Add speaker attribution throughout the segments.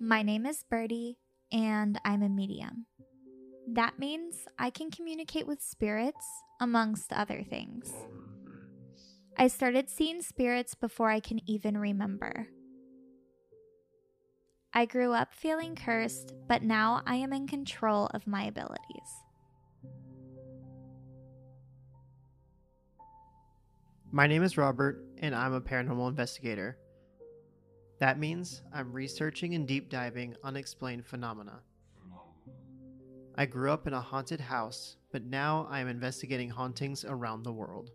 Speaker 1: My name is Birdie, and I'm a medium. That means I can communicate with spirits, amongst other things. I started seeing spirits before I can even remember. I grew up feeling cursed, but now I am in control of my abilities.
Speaker 2: My name is Robert, and I'm a paranormal investigator. That means I'm researching and deep diving unexplained phenomena. I grew up in a haunted house, but now I am investigating hauntings around the world.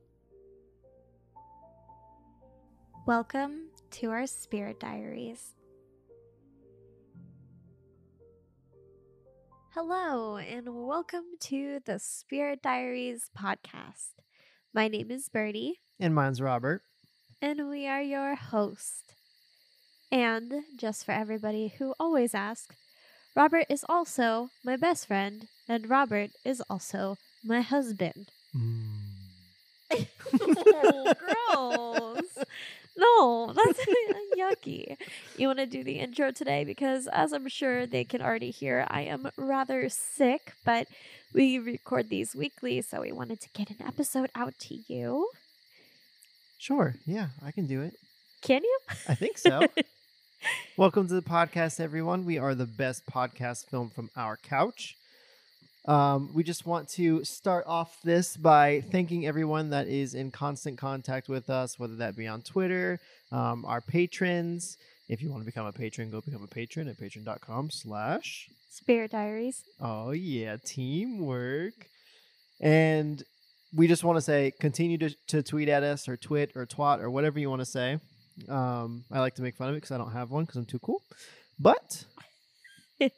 Speaker 1: Welcome to our Spirit Diaries. Hello, and welcome to the Spirit Diaries podcast. My name is Birdie,
Speaker 2: And mine's Robert.
Speaker 1: and we are your host. And just for everybody who always asks, Robert is also my best friend, and Robert is also my husband. oh, gross. No, that's yucky. You want to do the intro today? Because, as I'm sure they can already hear, I am rather sick, but we record these weekly, so we wanted to get an episode out to you.
Speaker 2: Sure, yeah, I can do it.
Speaker 1: Can you?
Speaker 2: I think so. Welcome to the podcast, everyone. We are the best podcast film from our couch. Um, we just want to start off this by thanking everyone that is in constant contact with us, whether that be on Twitter, um, our patrons. If you want to become a patron, go become a patron at patreon.com slash
Speaker 1: Spirit Diaries.
Speaker 2: Oh yeah, teamwork. And we just want to say continue to, to tweet at us or twit or twat or whatever you want to say. Um, I like to make fun of it because I don't have one because I'm too cool. But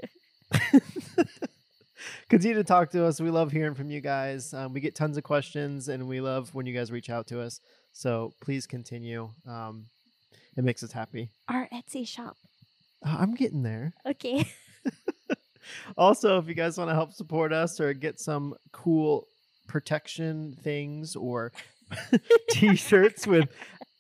Speaker 2: continue to talk to us. We love hearing from you guys. Um, we get tons of questions and we love when you guys reach out to us. So please continue. Um, it makes us happy.
Speaker 1: Our Etsy shop.
Speaker 2: Uh, I'm getting there.
Speaker 1: Okay.
Speaker 2: also, if you guys want to help support us or get some cool protection things or t-shirts with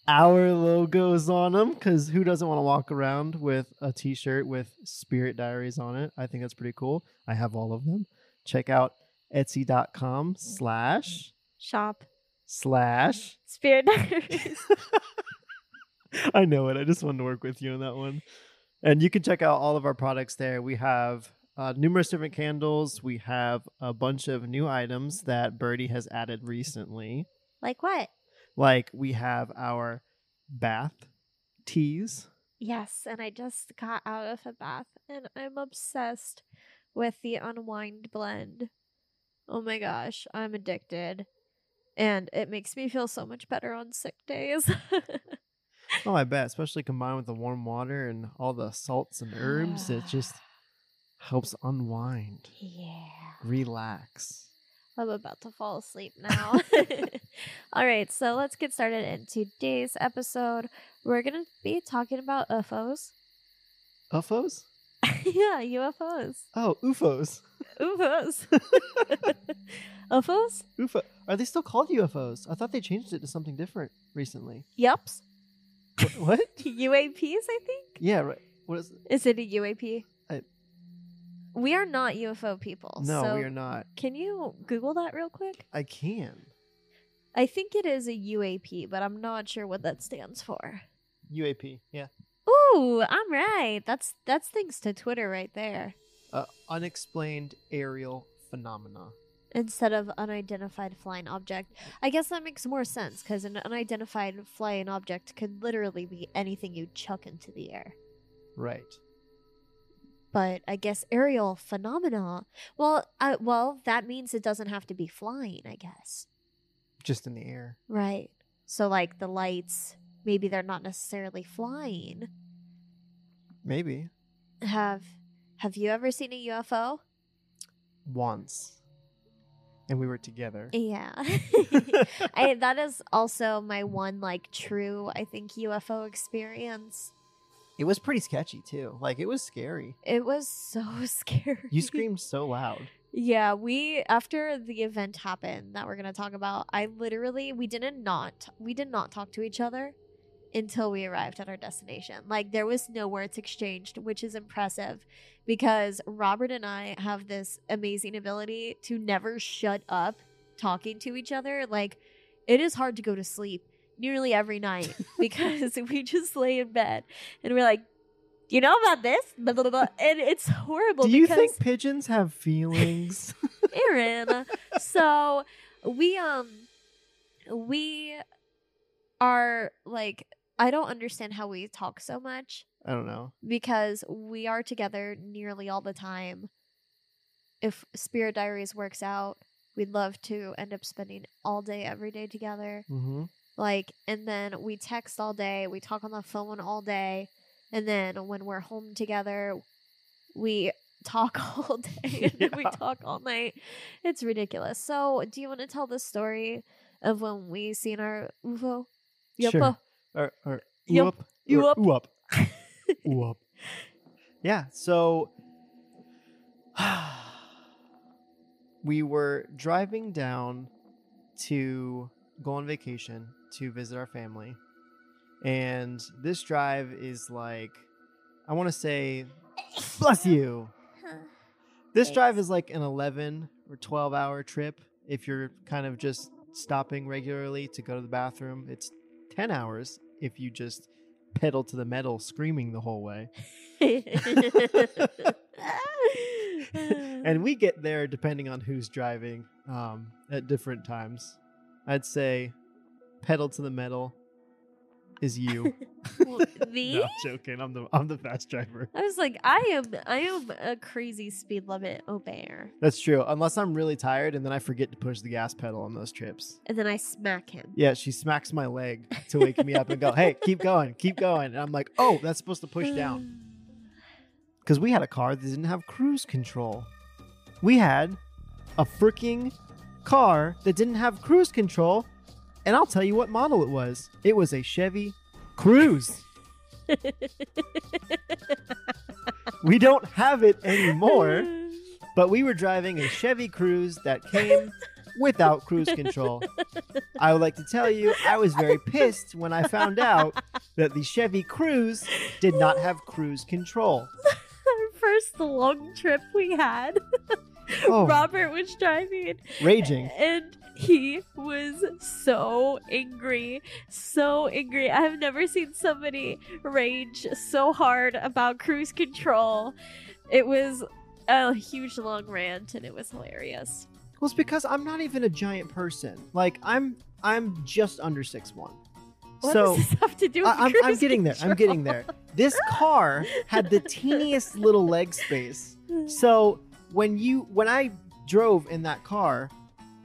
Speaker 2: our logos on them, because who doesn't want to walk around with a t-shirt with Spirit Diaries on it? I think that's pretty cool. I have all of them. Check out etsy.com slash
Speaker 1: shop.
Speaker 2: slash.
Speaker 1: Spirit Diaries.
Speaker 2: I know it. I just wanted to work with you on that one. And you can check out all of our products there. We have uh, numerous different candles. We have a bunch of new items that Birdie has added recently.
Speaker 1: like what?
Speaker 2: Like we have our bath teas.
Speaker 1: Yes, and I just got out of a bath and I'm obsessed with the unwind blend. Oh my gosh, I'm addicted. And it makes me feel so much better on sick days.
Speaker 2: Oh, I bet, especially combined with the warm water and all the salts and herbs, it just helps unwind,
Speaker 1: yeah.
Speaker 2: relax.
Speaker 1: I'm about to fall asleep now. All right, so let's get started in today's episode. We're going to be talking about UFOs.
Speaker 2: UFOs?
Speaker 1: yeah, UFOs.
Speaker 2: Oh, UFOs.
Speaker 1: UFOs. UFOs?
Speaker 2: UFO. Are they still called UFOs? I thought they changed it to something different recently.
Speaker 1: Yups.
Speaker 2: Wh- what?
Speaker 1: UAPs, I think.
Speaker 2: yeah, right. What is?
Speaker 1: Is it a UAP? We are not UFO people.
Speaker 2: No,
Speaker 1: so
Speaker 2: we are not.
Speaker 1: Can you Google that real quick?
Speaker 2: I can.
Speaker 1: I think it is a UAP, but I'm not sure what that stands for.
Speaker 2: UAP. Yeah.
Speaker 1: Ooh, I'm right. That's that's thanks to Twitter right there.
Speaker 2: Uh, unexplained aerial phenomena.
Speaker 1: Instead of unidentified flying object. I guess that makes more sense because an unidentified flying object could literally be anything you chuck into the air.
Speaker 2: Right.
Speaker 1: But I guess aerial phenomena. Well, uh, well, that means it doesn't have to be flying. I guess.
Speaker 2: Just in the air.
Speaker 1: Right. So like the lights, maybe they're not necessarily flying.
Speaker 2: Maybe.
Speaker 1: Have Have you ever seen a UFO?
Speaker 2: once, and we were together.
Speaker 1: Yeah. I that is also my one like true I think UFO experience.
Speaker 2: It was pretty sketchy too. Like it was scary.
Speaker 1: It was so scary.
Speaker 2: You screamed so loud.
Speaker 1: Yeah, we after the event happened that we're gonna talk about, I literally we didn't not we did not talk to each other until we arrived at our destination. Like there was no words exchanged, which is impressive because Robert and I have this amazing ability to never shut up talking to each other. Like it is hard to go to sleep nearly every night because we just lay in bed and we're like, you know about this? Blah, blah, blah. And it's horrible
Speaker 2: Do you think pigeons have feelings?
Speaker 1: Aaron. so we um we are like I don't understand how we talk so much
Speaker 2: I don't know.
Speaker 1: because we are together nearly all the time. If Spirit Diaries works out, we'd love to end up spending all day every day together.
Speaker 2: Mm-hmm.
Speaker 1: Like and then we text all day, we talk on the phone all day, and then when we're home together, we talk all day and then we talk all night. It's ridiculous. So, do you want to tell the story of when we seen our UFO?
Speaker 2: Sure. Uh, or, or
Speaker 1: Yup.
Speaker 2: oop,
Speaker 1: Yup.
Speaker 2: or oop. Oop. Yeah. So we were driving down to go on vacation to visit our family, and this drive is like, I want to say, bless you. This drive is like an 11 or 12 hour trip if you're kind of just stopping regularly to go to the bathroom. It's 10 hours if you just pedal to the metal screaming the whole way. and we get there depending on who's driving um, at different times. I'd say pedal to the metal is you.
Speaker 1: Me?
Speaker 2: no, I'm joking. I'm the I'm the fast driver.
Speaker 1: I was like, I am, I am a crazy speed limit obeyer,
Speaker 2: That's true. Unless I'm really tired and then I forget to push the gas pedal on those trips.
Speaker 1: and then I smack him.
Speaker 2: Yeah, she smacks my leg to wake me up and go, "Hey, keep going, keep going." And I'm like, "Oh, that's supposed to push down." Because we had a car that didn't have cruise control. We had a freaking car that didn't have cruise control, and I'll tell you what model it was. It was a Chevy Cruze. we don't have it anymore, but we were driving a Chevy Cruze that came without cruise control. I would like to tell you, I was very pissed when I found out that the Chevy Cruze did not have cruise control.
Speaker 1: Our first long trip we had.
Speaker 2: Oh,
Speaker 1: Robert was driving
Speaker 2: raging.
Speaker 1: and he was so angry, so angry. I've never seen somebody rage so hard about cruise control. It was a huge long rant and it was hilarious.
Speaker 2: Well, it's because I'm not even a giant person. Like I'm, I'm just under six one.
Speaker 1: What
Speaker 2: So
Speaker 1: does this have to do with
Speaker 2: I, I'm, I'm
Speaker 1: cruise
Speaker 2: getting there. I'm getting there. This car had the teeniest little leg space. So when you when I drove in that car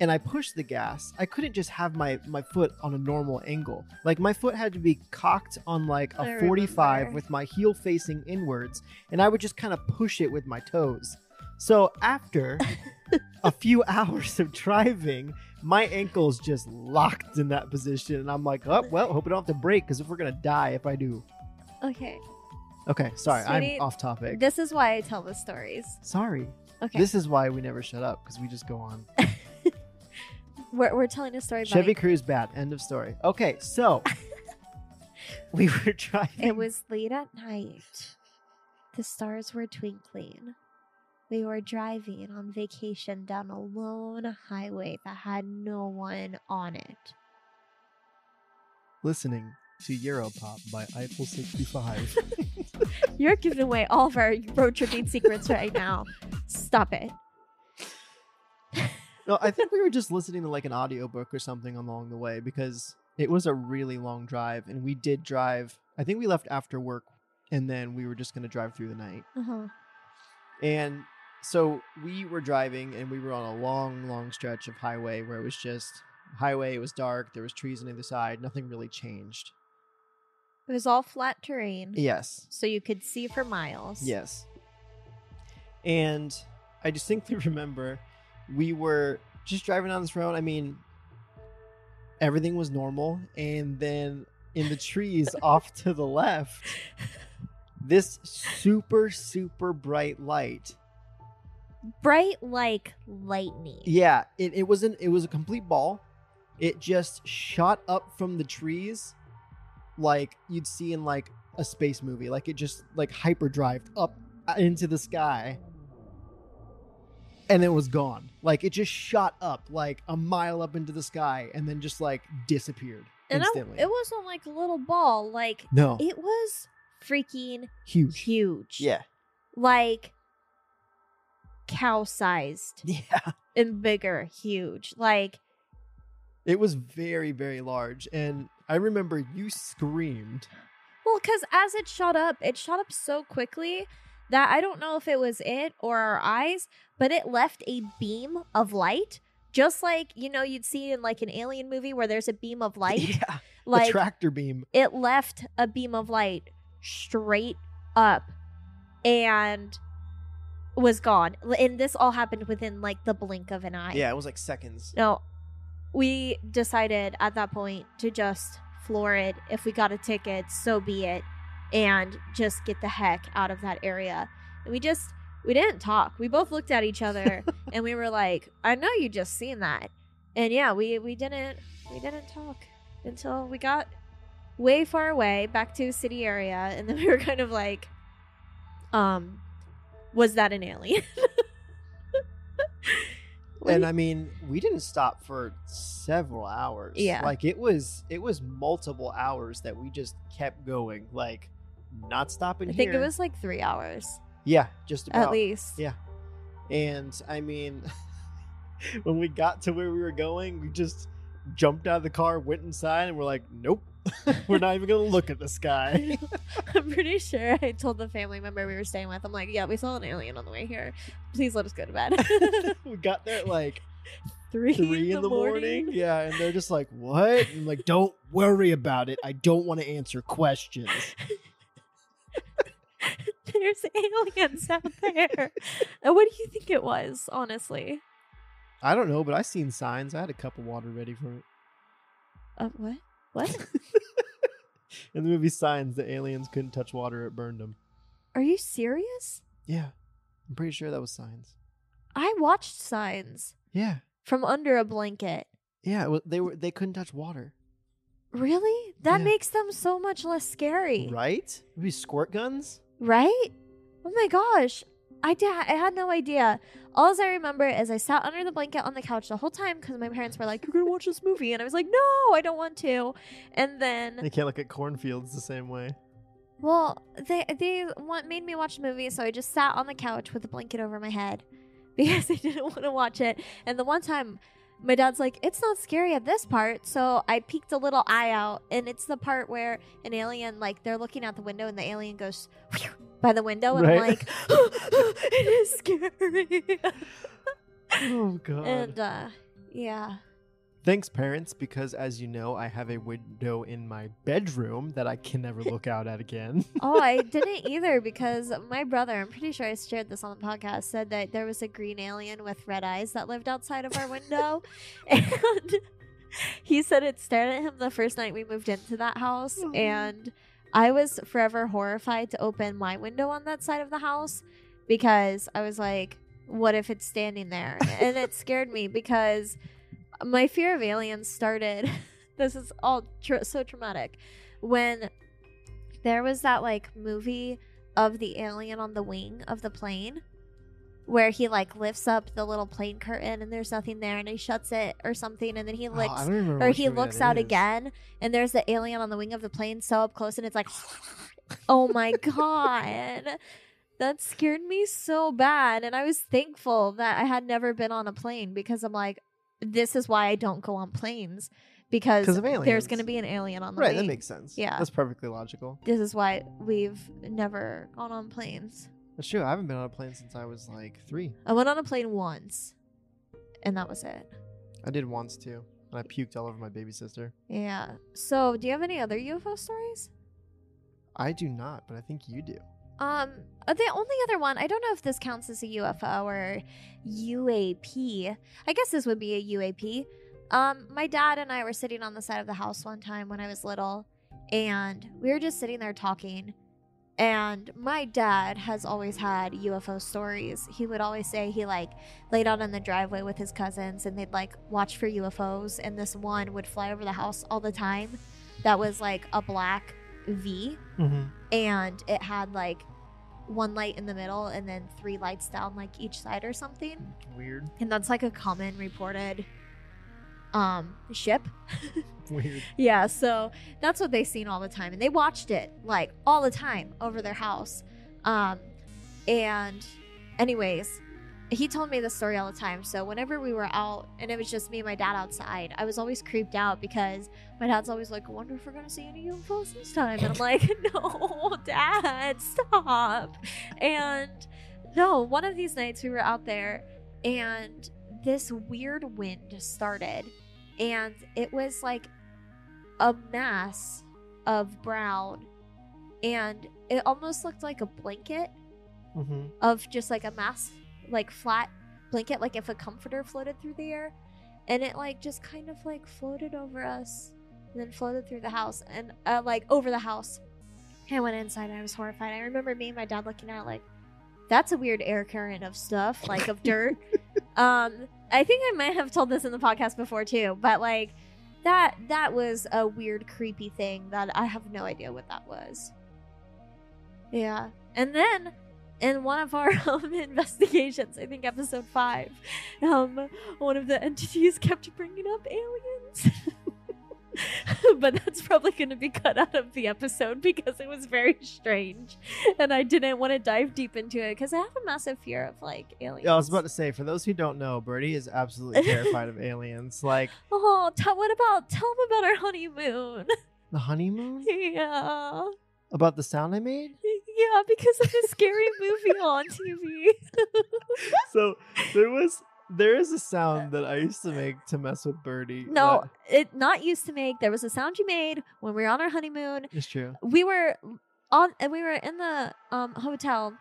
Speaker 2: and I pushed the gas, I couldn't just have my my foot on a normal angle. Like my foot had to be cocked on like
Speaker 1: I
Speaker 2: a 45
Speaker 1: remember.
Speaker 2: with my heel facing inwards and I would just kind of push it with my toes. So after a few hours of driving, my ankles just locked in that position and I'm like, "Oh, well, hope I don't have to break cuz if we're going to die if I do."
Speaker 1: Okay.
Speaker 2: Okay, sorry.
Speaker 1: Sweetie,
Speaker 2: I'm off topic.
Speaker 1: This is why I tell the stories.
Speaker 2: Sorry.
Speaker 1: Okay.
Speaker 2: This is why we never shut up because we just go on.
Speaker 1: we're, we're telling a story about
Speaker 2: Chevy. Cruze bad. End of story. Okay, so we were driving.
Speaker 1: It was late at night. The stars were twinkling. We were driving on vacation down a lone highway that had no one on it.
Speaker 2: listening to Europop by Eiffel 65.
Speaker 1: You're giving away all of our road tripping secrets right now. Stop it.
Speaker 2: no, I think we were just listening to like an audiobook or something along the way because it was a really long drive and we did drive. I think we left after work and then we were just going to drive through the night.
Speaker 1: Uh-huh.
Speaker 2: And so we were driving and we were on a long, long stretch of highway where it was just highway, it was dark, there was trees on either side, nothing really changed.
Speaker 1: It was all flat terrain.
Speaker 2: Yes.
Speaker 1: So you could see for miles.
Speaker 2: Yes. And I distinctly remember we were just driving down this road. I mean, everything was normal. And then in the trees off to the left, this super, super bright light.
Speaker 1: Bright like lightning.
Speaker 2: Yeah, it, it wasn't it was a complete ball. It just shot up from the trees like you'd see in like a space movie. Like it just like hyperdrived up into the sky. And it was gone. Like it just shot up like a mile up into the sky and then just like disappeared
Speaker 1: And it,
Speaker 2: instantly.
Speaker 1: it wasn't like a little ball. Like
Speaker 2: no,
Speaker 1: it was freaking
Speaker 2: huge.
Speaker 1: huge.
Speaker 2: Yeah.
Speaker 1: Like cow sized
Speaker 2: Yeah.
Speaker 1: and bigger, huge. Like
Speaker 2: It was very, very large. And I remember you screamed.
Speaker 1: Well, because as it shot up, it shot up so quickly that I don't know if it was it or our eyes, but it left a beam of light, just like you know you'd see in like an alien movie where there's a beam of light.
Speaker 2: Yeah.
Speaker 1: like
Speaker 2: tractor beam.
Speaker 1: it left a beam of light straight up and was gone. And this all happened within like the blink of an eye.
Speaker 2: Yeah, it was like seconds.
Speaker 1: No, we decided at that point to just floor it. If we got a ticket, so be it, and just get the heck out of that area. And we just we didn't talk. We both looked at each other and we were like, "I know you just seen that," and yeah, we we didn't we didn't talk until we got way far away back to city area, and then we were kind of like, um, was that an alien?
Speaker 2: And I mean, we didn't stop for several hours.
Speaker 1: Yeah.
Speaker 2: like it was it was multiple hours that we just kept going, like not stopping.
Speaker 1: I think it was like three hours
Speaker 2: yeah, just about
Speaker 1: at least.
Speaker 2: Yeah. And I mean, when we got to where we were going, we just jumped out of the car, went inside, and we're like, nope, we're not even gonna look at the sky.
Speaker 1: I'm pretty sure I told the family member we were staying with, I'm like, yeah, we saw an alien on the way here. Please let us go to bed.
Speaker 2: we got there at like
Speaker 1: three,
Speaker 2: three in the morning. Yeah, and they're just like, "What?" And I'm like, "Don't worry about it. I don't want to answer questions."
Speaker 1: There's aliens out there. and what do you think it was, honestly?
Speaker 2: I don't know, but I seen signs. I had a cup of water ready for it.
Speaker 1: Uh, what? What?
Speaker 2: In the movie Signs, the aliens couldn't touch water; it burned them.
Speaker 1: Are you serious?
Speaker 2: Yeah, I'm pretty sure that was Signs.
Speaker 1: I watched signs
Speaker 2: Yeah,
Speaker 1: from under a blanket.
Speaker 2: yeah. Was, they were they couldn't touch water,
Speaker 1: Really? That
Speaker 2: Yeah.
Speaker 1: makes them so much less scary.
Speaker 2: right? Maybe squirt guns.
Speaker 1: Right? Oh my gosh. I, di- I had no idea. All I remember is I sat under the blanket on the couch the whole time because my parents were like, You're going to watch this movie. And I was like, No, I don't want to. And then,
Speaker 2: They can't look at cornfields the same way.
Speaker 1: well, they, they want, made me watch the movie. So I just sat on the couch with a blanket over my head because I didn't want to watch it. And the one time, my dad's like, It's not scary at this part. So I peeked a little eye out. And it's the part where an alien, like, they're looking out the window and the alien goes by the window. And I'm
Speaker 2: Right.
Speaker 1: like, It is scary.
Speaker 2: Oh god.
Speaker 1: and, uh, yeah.
Speaker 2: Thanks, parents, because as you know, I have a window in my bedroom that I can never look out at again.
Speaker 1: Oh, I didn't either because my brother, I'm pretty sure I shared this on the podcast, said that there was a green alien with red eyes that lived outside of our window. and he said it stared at him the first night we moved into that house.
Speaker 2: Aw.
Speaker 1: And I was forever horrified to open my window on that side of the house because I was like, what if it's standing there? And it scared me because my fear of aliens started. this is all tr- so traumatic. When there was that like movie of the alien on the wing of the plane where he like lifts up the little plane curtain and there's nothing there and he shuts it or something and then he
Speaker 2: Oh,
Speaker 1: looks
Speaker 2: I
Speaker 1: or he looks out
Speaker 2: is.
Speaker 1: again and there's the alien on the wing of the plane so up close and it's like oh my god that scared me so bad and i was thankful that i had never been on a plane because i'm like this is why i don't go on planes because there's going to be an alien on the
Speaker 2: Right, that makes sense.
Speaker 1: Yeah.
Speaker 2: That's perfectly logical.
Speaker 1: this is why we've never gone on planes
Speaker 2: That's true. I haven't been on a plane since I was like three.
Speaker 1: i went on a plane once and that was it
Speaker 2: I did once too. And I puked all over my baby sister.
Speaker 1: yeah so do you have any other ufo stories
Speaker 2: I do not, but I think you do.
Speaker 1: Um, uh, the only other one, I don't know if this counts as a UFO or UAP. I guess this would be a UAP. Um, my dad and I were sitting on the side of the house one time when I was little, and we were just sitting there talking. And my dad has always had UFO stories. He would always say he like laid out in the driveway with his cousins and they'd like watch for UFOs. And this one would fly over the house all the time. That was like a black V
Speaker 2: Mm-hmm.
Speaker 1: And it had like one light in the middle and then three lights down like each side or something
Speaker 2: Weird.
Speaker 1: and that's like a common reported um ship
Speaker 2: Weird.
Speaker 1: yeah so that's what they seen all the time and they watched it like all the time over their house um and anyways he told me this story all the time. So whenever we were out and it was just me and my dad outside i was always creeped out because my dad's always like i wonder if we're gonna see any ufos this time. And i'm like no dad stop. And no one of these nights we were out there and this weird wind started and it was like a mass of brown and it almost looked like a blanket
Speaker 2: Mm-hmm.
Speaker 1: of just like a mass like flat blanket like if a comforter floated through the air and it like just kind of like floated over us and then floated through the house and uh, like over the house. I went inside and I was horrified. I remember me and my dad looking at like that's a weird air current of stuff like of dirt. Um I think I might have told this in the podcast before too but like that that was a weird creepy thing that I have no idea what that was. Yeah. And then in one of our um, investigations, I think episode five, um, one of the entities kept bringing up aliens. but that's probably going to be cut out of the episode because it was very strange, and I didn't want to dive deep into it because I have a massive fear of like aliens.
Speaker 2: Yeah, I was about to say, for those who don't know, Birdie is absolutely terrified of aliens. Like
Speaker 1: Oh, tell what about tell them about our honeymoon?
Speaker 2: the honeymoon?
Speaker 1: yeah,
Speaker 2: About the sound I made?
Speaker 1: Yeah, because of the scary movie on TV.
Speaker 2: So there was there is a sound that I used to make to mess with Birdie.
Speaker 1: No, it not used to make. There was a sound you made when we were on our honeymoon.
Speaker 2: It's true.
Speaker 1: We were on, and we were in the um, hotel,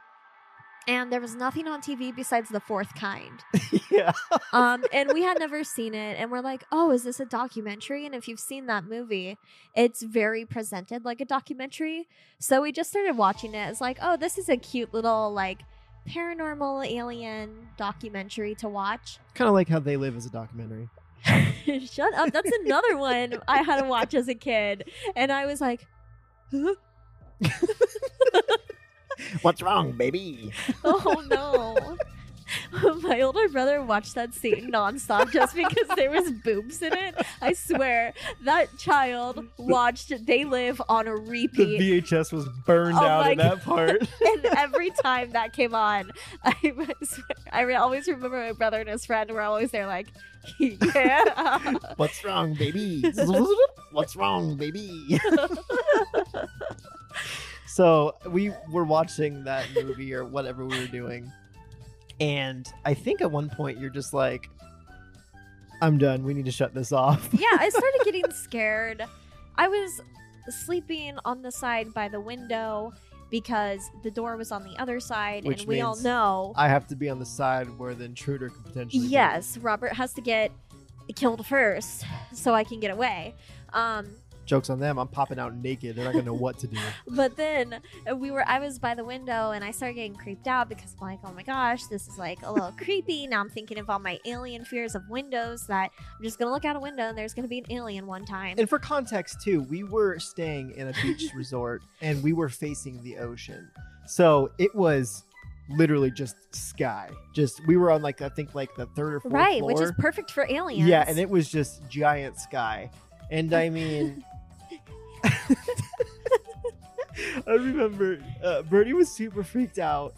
Speaker 1: and there was nothing on TV besides the fourth kind.
Speaker 2: yeah.
Speaker 1: Um, and we had never seen it, and we're like, "Oh, is this a documentary?" And if you've seen that movie, it's very presented like a documentary. So we just started watching it. It's like, "Oh, this is a cute little like." paranormal alien documentary to watch
Speaker 2: Kind of like how they live as a documentary.
Speaker 1: Shut up. That's another one I had to watch as a kid. And I was like, huh?
Speaker 2: What's wrong, baby?
Speaker 1: oh no. My older brother watched that scene nonstop just because there was boobs in it. I swear that child watched They Live on a repeat. The.
Speaker 2: VHS was burned
Speaker 1: Oh
Speaker 2: out
Speaker 1: my
Speaker 2: in that part.
Speaker 1: and every time that came on, I, swear, I re- always remember my brother and his friend were always there, like, yeah.
Speaker 2: What's wrong, baby? What's wrong, baby? So we were watching that movie or whatever we were doing, and I think at one point you're just like, "I'm done. We need to shut this off."
Speaker 1: yeah, I started getting scared. I was sleeping on the side by the window because the door was on the other side,
Speaker 2: Which
Speaker 1: and we all know.
Speaker 2: I have to be on the side where the intruder could potentially. be.
Speaker 1: Yes, Robert has to get killed first so I can get away. Um,
Speaker 2: Jokes on them. I'm popping out naked. They're not gonna know what to do.
Speaker 1: but then uh, we were I was by the window and I started getting creeped out because I'm like, oh my gosh, this is like a little creepy. Now I'm thinking of all my alien fears of windows that I'm just gonna look out a window and there's gonna be an alien one time.
Speaker 2: And for context too, we were staying in a beach resort and we were facing the ocean. So it was literally just sky. Just we were on like I think like the third or fourth
Speaker 1: right,
Speaker 2: floor.
Speaker 1: which is perfect for aliens.
Speaker 2: Yeah, and it was just giant sky. And I mean I remember uh, Birdie was super freaked out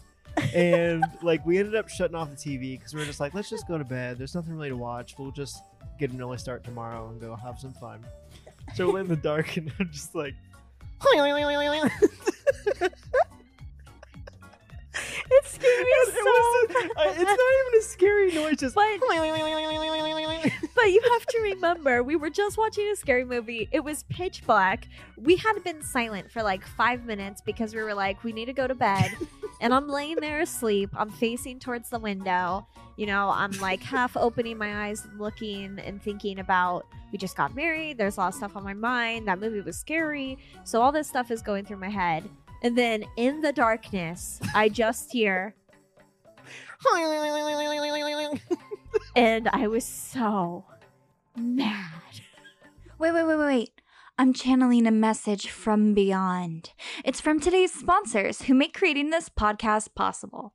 Speaker 2: and like we ended up shutting off the TV because we were just like, let's just go to bed. There's nothing really to watch. We'll just get an early start tomorrow and go have some fun. So we're in the dark and I'm just like,
Speaker 1: it scared me
Speaker 2: it
Speaker 1: so
Speaker 2: was- I- it's not even a scary noise, just
Speaker 1: But- but you have to remember, we were just watching a scary movie. It was pitch black. We had been silent for like five minutes because we were like, we need to go to bed. and I'm laying there asleep. I'm facing towards the window. You know, I'm like half opening my eyes, looking and thinking about we just got married. There's a lot of stuff on my mind. That movie was scary. So all this stuff is going through my head. And then in the darkness, I just hear, and I was so mad.
Speaker 3: Wait, wait, wait, wait, wait. I'm channeling a message from beyond. It's from today's sponsors who make creating this podcast possible.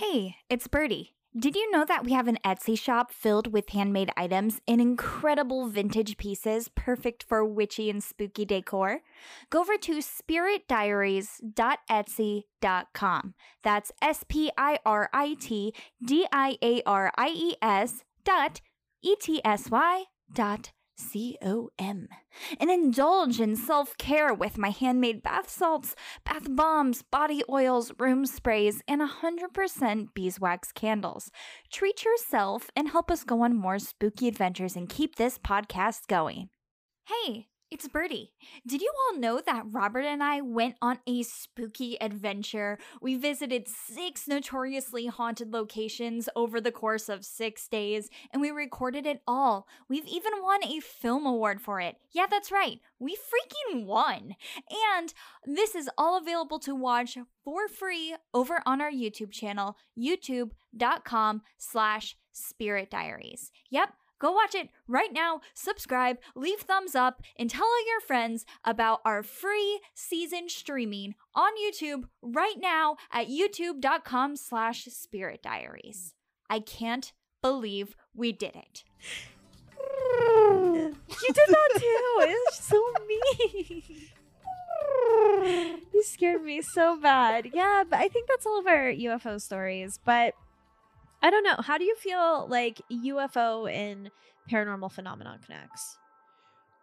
Speaker 3: Hey, it's Birdie. Did you know that we have an Etsy shop filled with handmade items and incredible vintage pieces perfect for witchy and spooky decor? Go over to spiritdiaries.etsy.com. That's S P I R I T D I A R I E S dot E T S Y dot C O M. And indulge in self care with my handmade bath salts, bath bombs, body oils, room sprays, and 100% beeswax candles. Treat yourself and help us go on more spooky adventures and keep this podcast going. Hey, it's Birdie. Did you all know that Robert and I went on a spooky adventure? We visited six notoriously haunted locations over the course of six days, and we recorded it all. We've even won a film award for it. Yeah, that's right. We freaking won. And this is all available to watch for free over on our YouTube channel, youtube.com slash spirit diaries. Yep, Go watch it right now, subscribe, leave thumbs up, and tell all your friends about our free season streaming on YouTube right now at youtube.com slash spirit diaries. I can't believe we did it.
Speaker 1: You did that too. It's so mean. you scared me so bad. Yeah, but I think that's all of our UFO stories. But I don't know. How do you feel like UFO and paranormal phenomenon connects?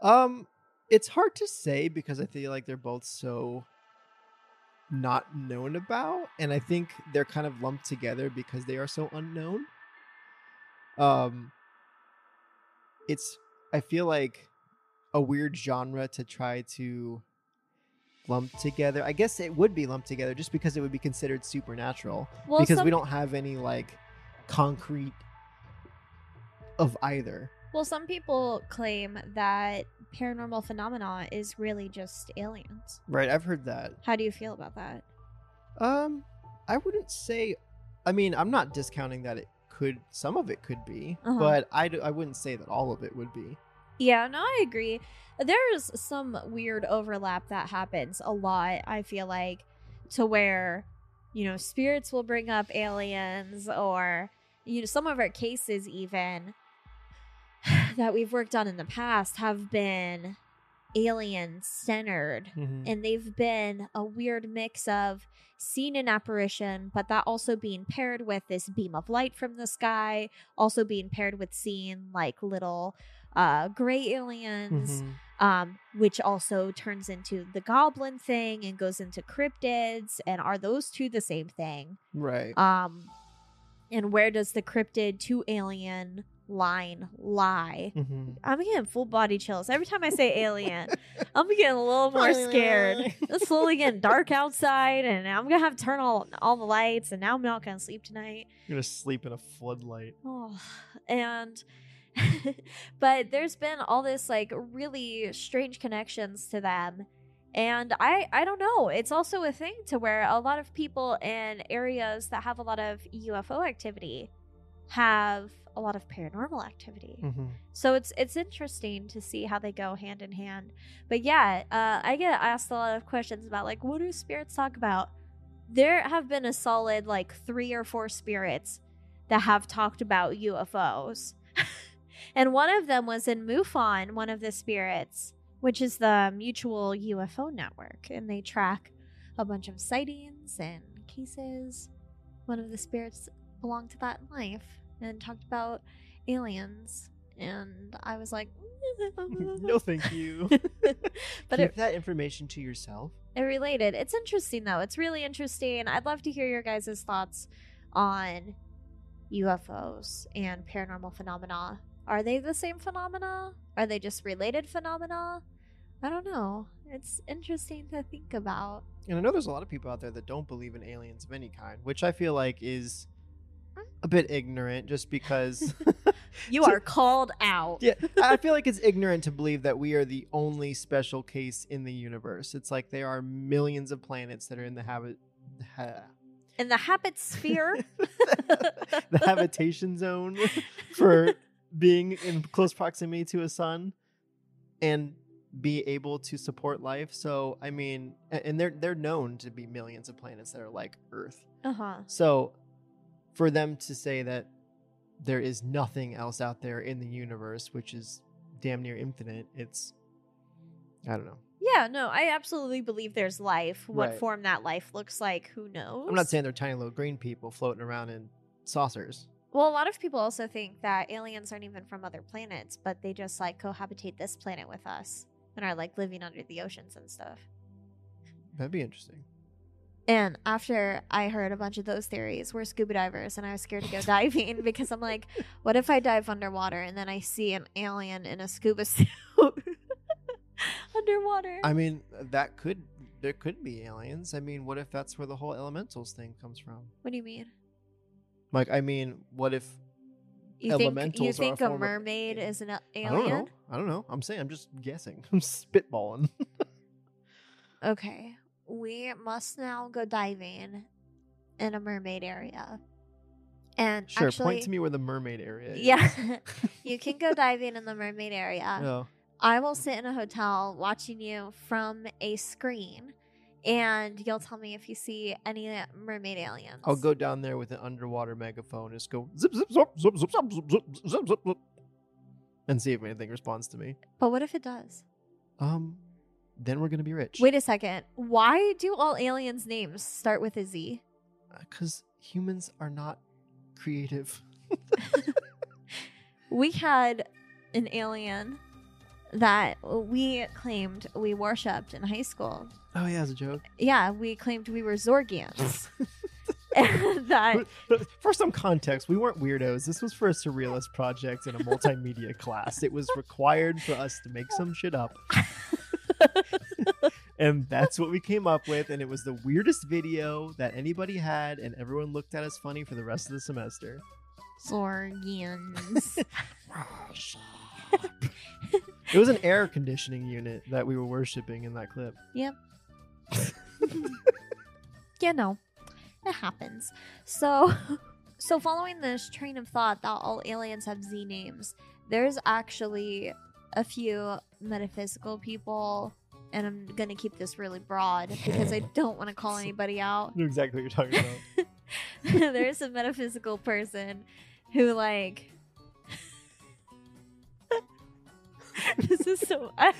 Speaker 2: Um, it's hard to say because I feel like they're both so not known about, and I think they're kind of lumped together because they are so unknown. Um, it's I feel like a weird genre to try to lump together. I guess it would be lumped together just because it would be considered supernatural
Speaker 1: Well,
Speaker 2: because
Speaker 1: some-
Speaker 2: we don't have any like concrete of either.
Speaker 1: Well, some people claim that paranormal phenomena is really just aliens.
Speaker 2: Right, I've heard that.
Speaker 1: How do you feel about that?
Speaker 2: Um, I wouldn't say. I mean, I'm not discounting that it could. Some of it could be,
Speaker 1: Uh-huh.
Speaker 2: but I, I wouldn't say that all of it would be.
Speaker 1: Yeah, no, I agree. There's some weird overlap that happens a lot, I feel like, to where, you know, spirits will bring up aliens or, you know, some of our cases, even that we've worked on in the past, have been alien centered. And they've been a weird mix of seeing an apparition, but that also being paired with this beam of light from the sky, also being paired with seeing like little uh gray aliens
Speaker 2: Mhm.
Speaker 1: um which also turns into the goblin thing and goes into cryptids and are those two the same thing
Speaker 2: Right.
Speaker 1: um and where does the cryptid to alien line lie
Speaker 2: Mhm.
Speaker 1: i'm getting full body chills every time i say alien i'm getting a little more scared it's slowly getting dark outside and i'm gonna have to turn all all the lights and now i'm not gonna sleep tonight
Speaker 2: You're gonna sleep in a floodlight.
Speaker 1: Oh, and but there's been all this like really strange connections to them. And I I don't know. It's also a thing to where a lot of people in areas that have a lot of UFO activity have a lot of paranormal activity.
Speaker 2: Mhm.
Speaker 1: So it's it's interesting to see how they go hand in hand. But yeah, uh, I get asked a lot of questions about like what do spirits talk about? There have been a solid like three or four spirits that have talked about UFOs. And one of them was in MUFON, one of the spirits, which is the Mutual UFO Network. And they track a bunch of sightings and cases. One of the spirits belonged to that life and talked about aliens. And I was like,
Speaker 2: no, thank you.
Speaker 1: but
Speaker 2: Keep
Speaker 1: it,
Speaker 2: that information to yourself.
Speaker 1: it related. It's interesting though. It's really interesting. I'd love to hear your guys' thoughts on UFOs and paranormal phenomena. Are they the same phenomena? Are they just related phenomena? I don't know. It's interesting to think about.
Speaker 2: And I know there's a lot of people out there that don't believe in aliens of any kind, which I feel like is hmm? a bit ignorant just because
Speaker 1: You are called out.
Speaker 2: yeah, I feel like it's ignorant to believe that we are the only special case in the universe. It's like there are millions of planets that are in the habit ha-
Speaker 1: In the habit sphere.
Speaker 2: the habitation zone for being in close proximity to a sun and be able to support life. So, I mean, and they're they're known to be millions of planets that are like Earth.
Speaker 1: uh huh.
Speaker 2: So, for them to say that there is nothing else out there in the universe, which is damn near infinite, it's I don't know.
Speaker 1: Yeah, no, I absolutely believe there's life. What
Speaker 2: Right.
Speaker 1: form that life looks like, who knows?
Speaker 2: I'm not saying they're tiny little green people floating around in saucers.
Speaker 1: Well, a lot of people also think that aliens aren't even from other planets, but they just like cohabitate this planet with us and are like living under the oceans and stuff.
Speaker 2: That'd be interesting.
Speaker 1: And after I heard a bunch of those theories, we're scuba divers, and I was scared to go diving because I'm like, what if I dive underwater and then I see an alien in a scuba suit underwater?
Speaker 2: I mean, that could there could be aliens. I mean, what if that's where the whole elementals thing comes from?
Speaker 1: what do you mean?
Speaker 2: Like, I mean, what if
Speaker 1: You think you
Speaker 2: are a
Speaker 1: think a
Speaker 2: form of-
Speaker 1: mermaid is an a-
Speaker 2: I
Speaker 1: alien?
Speaker 2: don't know. I don't know. I'm saying I'm just guessing. I'm spitballing.
Speaker 1: Okay, we must now go diving in a mermaid area. And
Speaker 2: sure,
Speaker 1: actually,
Speaker 2: point to me where the mermaid area is.
Speaker 1: Yeah, you can go diving in the mermaid area.
Speaker 2: No.
Speaker 1: I will sit in a hotel watching you from a screen, and you'll tell me if you see any mermaid aliens.
Speaker 2: I'll go down there with an underwater megaphone, just go zip zip zip zip zip zip zip zip zip zip, zip, and see if anything responds to me.
Speaker 1: But what if it does?
Speaker 2: Um, then we're gonna be rich.
Speaker 1: Wait a second. Why do all aliens' names start with a Z?
Speaker 2: because humans are not creative.
Speaker 1: We had an alien that we claimed we worshipped in high school.
Speaker 2: Oh yeah, as a joke.
Speaker 1: Yeah, we claimed we were Zorgians. that
Speaker 2: But- for some context, we weren't weirdos. This was for a surrealist project in a multimedia class. It was required for us to make some shit up. and that's what we came up with. And it was the weirdest video that anybody had, and everyone looked at us funny for the rest of the semester.
Speaker 1: Zorgians.
Speaker 2: It was an air conditioning unit that we were worshiping in that clip.
Speaker 1: you know, it happens. So, so following this train of thought that all aliens have Z names, there's actually a few metaphysical people, and I'm gonna keep this really broad because I don't want to call anybody out.
Speaker 2: I know exactly what you're talking about.
Speaker 1: there's a metaphysical person who like this is so I,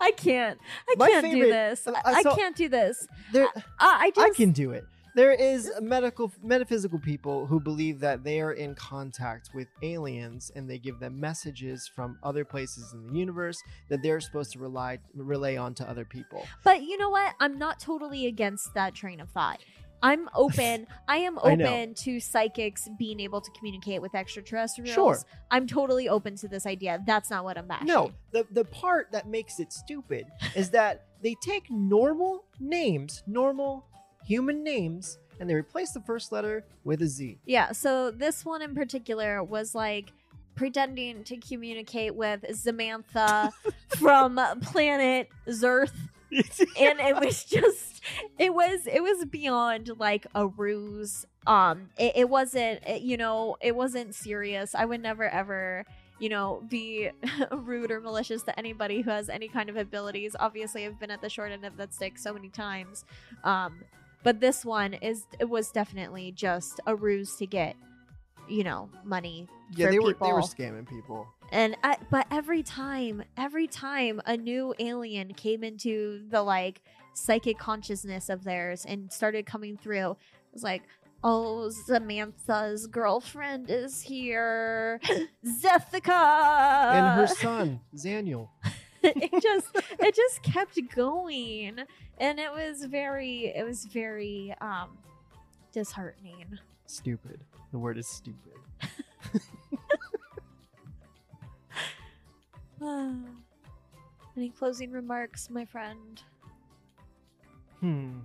Speaker 1: I can't i
Speaker 2: My
Speaker 1: can't do this
Speaker 2: uh,
Speaker 1: i, I can't do this
Speaker 2: There,
Speaker 1: I, I just
Speaker 2: I can do it. There is medical metaphysical people who believe that they are in contact with aliens and they give them messages from other places in the universe that they're supposed to rely relay on to other people.
Speaker 1: but you know what i'm not totally against that train of thought i'm open i am
Speaker 2: I know.
Speaker 1: open to psychics being able to communicate with extraterrestrials
Speaker 2: Sure.
Speaker 1: i'm totally open to this idea that's not what i'm bashing
Speaker 2: No, the the part that makes it stupid is that they take normal names, normal human names, and they replace the first letter with a Z.
Speaker 1: Yeah, so this one in particular was like pretending to communicate with Samantha from planet Zerth. And it was just it was it was beyond like a ruse. Um it, it wasn't it, you know, it wasn't serious. I would never ever you know, be rude or malicious to anybody who has any kind of abilities. Obviously, I've been at the short end of that stick so many times. Um, but this one is it was definitely just a ruse to get, you know, money
Speaker 2: Yeah,
Speaker 1: for
Speaker 2: they were
Speaker 1: people.
Speaker 2: they were scamming people.
Speaker 1: And I, but every time, every time a new alien came into the like psychic consciousness of theirs and started coming through, it was like, oh, Samantha's girlfriend is here, Zethica,
Speaker 2: and her son, Zaniel.
Speaker 1: it just it just kept going and it was very it was very um disheartening
Speaker 2: Stupid. The word is stupid.
Speaker 1: any closing remarks my friend
Speaker 2: Hmm.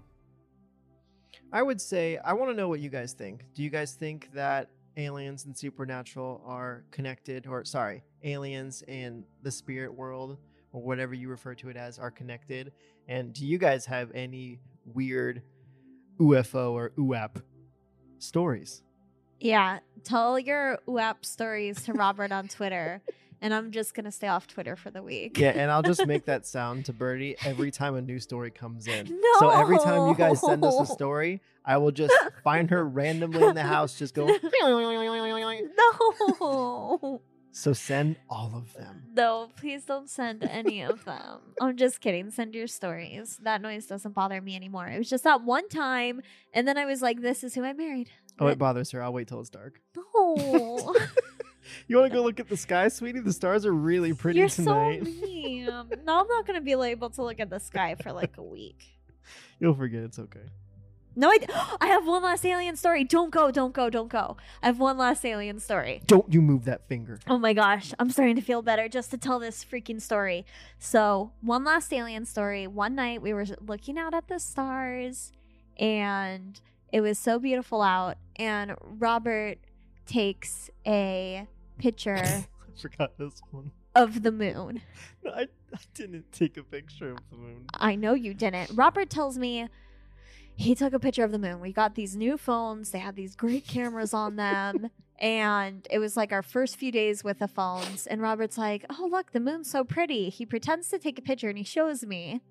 Speaker 2: I would say I want to know what you guys think. Do you guys think that aliens and supernatural are connected or sorry, aliens and the spirit world or whatever you refer to it as are connected? And do you guys have any weird UFO or UAP stories?
Speaker 1: yeah tell your UAP stories to robert on twitter and i'm just gonna stay off twitter for the week
Speaker 2: Yeah, and I'll just make that sound to Birdie every time a new story comes in. No. So every time you guys send us a story, I will just find her randomly in the house, just go.
Speaker 1: no
Speaker 2: So send all of them.
Speaker 1: No, please don't send any of them. I'm just kidding. Send your stories. That noise doesn't bother me anymore. It was just that one time, and then I was like, "This is who I married."
Speaker 2: Oh, it bothers her. I'll wait till it's dark.
Speaker 1: No,
Speaker 2: You want to go look at the sky, sweetie? The stars are really pretty
Speaker 1: you're
Speaker 2: tonight.
Speaker 1: so mean. No, I'm not gonna be able to look at the sky for like a week.
Speaker 2: You'll forget. It's okay.
Speaker 1: No, I, I have one last alien story. Don't go, don't go, don't go. I have one last alien story.
Speaker 2: Don't you move that finger.
Speaker 1: Oh my gosh, I'm starting to feel better just to tell this freaking story. So, one last alien story. One night we were looking out at the stars and it was so beautiful out and Robert takes a picture
Speaker 2: I forgot this one.
Speaker 1: of the moon.
Speaker 2: No, I, I didn't take a picture of the moon.
Speaker 1: I know you didn't. Robert tells me he took a picture of the moon. We got these new phones, they had these great cameras on them. And it was like our first few days with the phones. And Robert's like, Oh, look, the moon's so pretty. He pretends to take a picture and he shows me.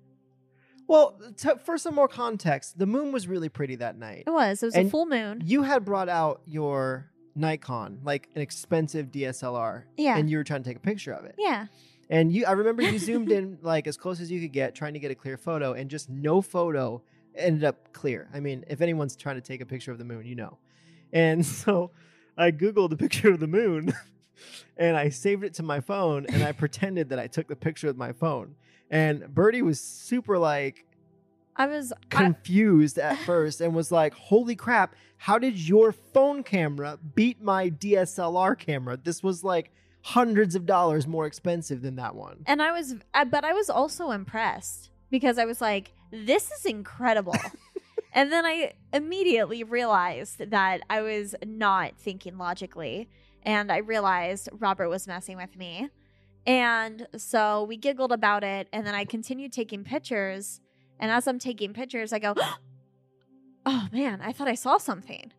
Speaker 2: Well, t- for some more context, the moon was really pretty that night.
Speaker 1: It was, it was a
Speaker 2: And
Speaker 1: full moon.
Speaker 2: You had brought out your Nikon, like an expensive DSLR,
Speaker 1: Yeah.
Speaker 2: and you were trying to take a picture of it.
Speaker 1: Yeah.
Speaker 2: And you, I remember you zoomed in like as close as you could get, trying to get a clear photo, and just no photo ended up clear. I mean, if anyone's trying to take a picture of the moon, you know. And so I Googled a picture of the moon and I saved it to my phone and I pretended that I took the picture with my phone. And Birdie was super like
Speaker 1: I was, I,
Speaker 2: confused at first and was like, Holy crap, how did your phone camera beat my DSLR camera? This was like hundreds of dollars more expensive than that one.
Speaker 1: and I was, I, but I was also impressed because I was like, This is incredible. and then I immediately realized that I was not thinking logically. And I realized Robert was messing with me. And so we giggled about it. And then I continued taking pictures. And as I'm taking pictures, I go, Oh man, I thought I saw something.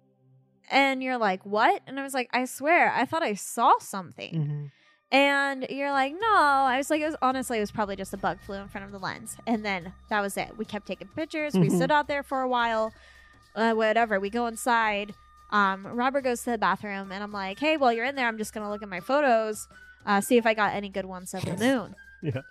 Speaker 1: And you're like, What? And I was like, I swear, I thought I saw something.
Speaker 2: Mm-hmm.
Speaker 1: And you're like, no. I was like, it was honestly, it was probably just a bug flew in front of the lens. And then that was it. We kept taking pictures. We
Speaker 2: Mhm.
Speaker 1: stood out there for a while. Uh, whatever. We go inside. Um, Robert goes to the bathroom, and I'm like, hey, while you're in there, I'm just gonna look at my photos, uh, see if I got any good ones of the moon.
Speaker 2: Yeah.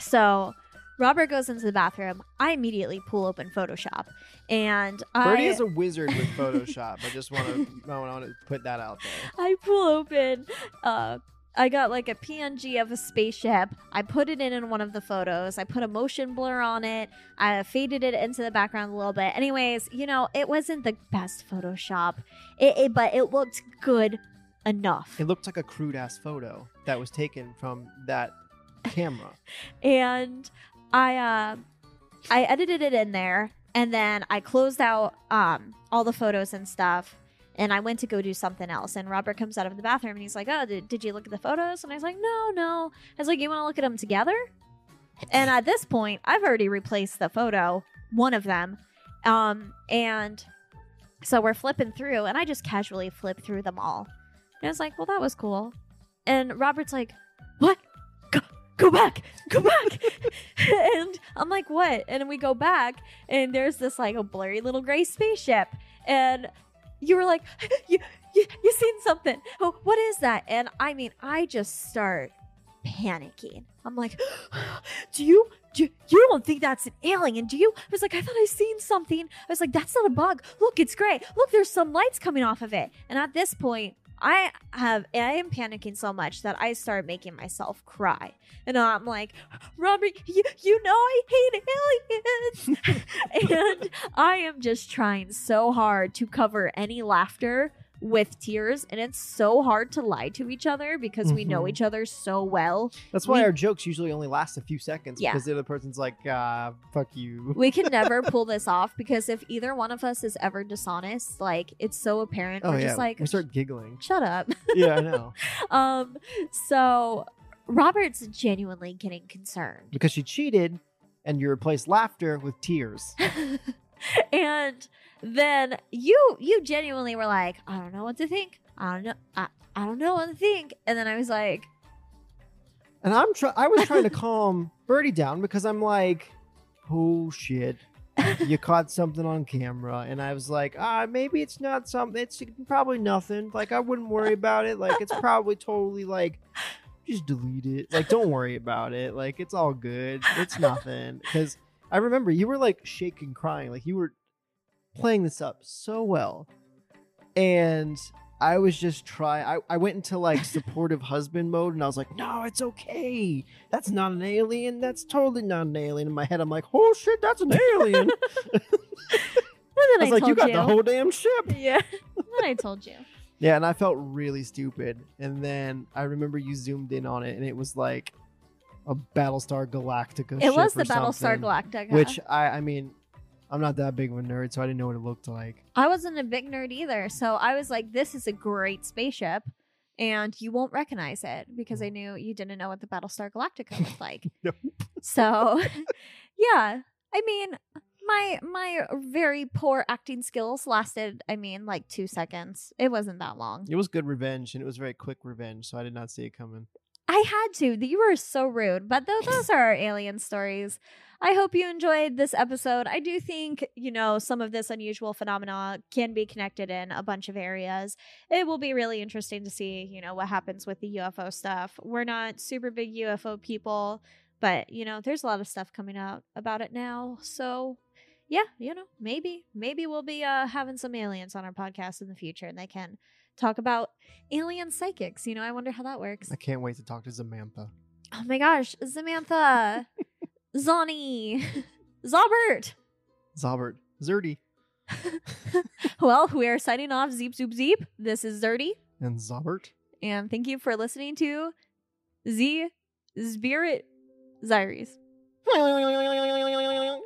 Speaker 1: So Robert goes into the bathroom. I immediately pull open Photoshop, and
Speaker 2: Birdie
Speaker 1: I
Speaker 2: is a wizard with Photoshop. I just want to I want to put that out there.
Speaker 1: I pull open. Uh, I got like a PNG of a spaceship. I put it in in one of the photos. I put a motion blur on it. I faded it into the background a little bit. Anyways, you know, it wasn't the best Photoshop, it, it but it looked good enough.
Speaker 2: It looked like a crude ass photo that was taken from that camera.
Speaker 1: and I uh, I edited it in there, and then I closed out um all the photos and stuff. And I went to go do something else. And Robert comes out of the bathroom and he's like, Oh, did, did you look at the photos? And I was like, No, no. I was like, You want to look at them together? And at this point, I've already replaced the photo, one of them. Um, and so we're flipping through, and I just casually flip through them all. And I was like, Well, that was cool. And Robert's like, What? Go, back, go back. and I'm like, What? And we go back, and there's this like a blurry little gray spaceship. And you were like, you, you, you seen something. Oh, what is that? And I mean, I just start panicking. I'm like, do you, do you, you don't think that's an alien, do you? I was like, I thought I seen something. I was like, that's not a bug. Look, it's gray. Look, there's some lights coming off of it. And at this point, I have I am panicking so much that I start making myself cry. And I'm like, Robert, you, you know I hate aliens. and I am just trying so hard to cover any laughter with tears and it's so hard to lie to each other because we know
Speaker 2: Mhm.
Speaker 1: each other so well.
Speaker 2: That's why
Speaker 1: We-
Speaker 2: our jokes usually only last a few seconds
Speaker 1: Yeah.
Speaker 2: because the other person's like, ah, fuck you.
Speaker 1: We can never pull this off because if either one of us is ever dishonest, like it's so apparent.
Speaker 2: oh
Speaker 1: We're
Speaker 2: yeah,
Speaker 1: just like
Speaker 2: we start giggling.
Speaker 1: shut up.
Speaker 2: yeah, I know.
Speaker 1: um so Robert's genuinely getting concerned.
Speaker 2: Because she cheated, and you replaced laughter with tears.
Speaker 1: and then you you genuinely were like, I don't know what to think. I don't know. I, I don't know what to think. And then I was like,
Speaker 2: And I'm try- I was trying to calm Birdie down because I'm like, oh shit, you caught something on camera, and I was like, ah, maybe it's not something. It's probably nothing. Like I wouldn't worry about it. Like it's probably totally like. Just delete it. Like, don't worry about it. Like, it's all good. It's nothing. Because I remember you were like shaking, crying. Like, you were playing this up so well. And I was just trying. I, I went into like supportive husband mode and I was like, no, it's okay. That's not an alien. That's totally not an alien. In my head, I'm like, oh shit, that's an alien.
Speaker 1: and
Speaker 2: I
Speaker 1: then I,
Speaker 2: was like, you got the whole damn ship.
Speaker 1: Yeah. and then I told you.
Speaker 2: Yeah, and I felt really stupid. And then I remember you zoomed in on it and it was like a Battlestar Galactica
Speaker 1: It was the Battlestar Galactica.
Speaker 2: Which I, I mean, I'm not that big of a nerd, so I didn't know what it looked like.
Speaker 1: I wasn't a big nerd either. So I was like, this is a great spaceship. And you won't recognize it because I mm. knew you didn't know what the Battlestar Galactica looked like.
Speaker 2: Nope.
Speaker 1: So, yeah. I mean, my my very poor acting skills lasted, I mean, like two seconds. It wasn't that long.
Speaker 2: It was good revenge, and it was very quick revenge, so I did not see it coming.
Speaker 1: I had to. You were so rude. But th- those are our alien stories. I hope you enjoyed this episode. I do think, you know, some of this unusual phenomena can be connected in a bunch of areas. It will be really interesting to see, you know, what happens with the UFO stuff. We're not super big UFO people, but, you know, there's a lot of stuff coming out about it now. So, yeah, you know, maybe, maybe we'll be uh, having some aliens on our podcast in the future and they can talk about alien psychics. You know, I wonder how that works.
Speaker 2: I can't wait to talk to Samantha.
Speaker 1: Oh my gosh, Samantha, Zonnie, Zobert.
Speaker 2: Zobert, Zerdy,
Speaker 1: Well, we are signing off. Zeep, zoop, zeep. This is Zerdy,
Speaker 2: and Zobert.
Speaker 1: and thank you for listening to Z Spirit Zyres.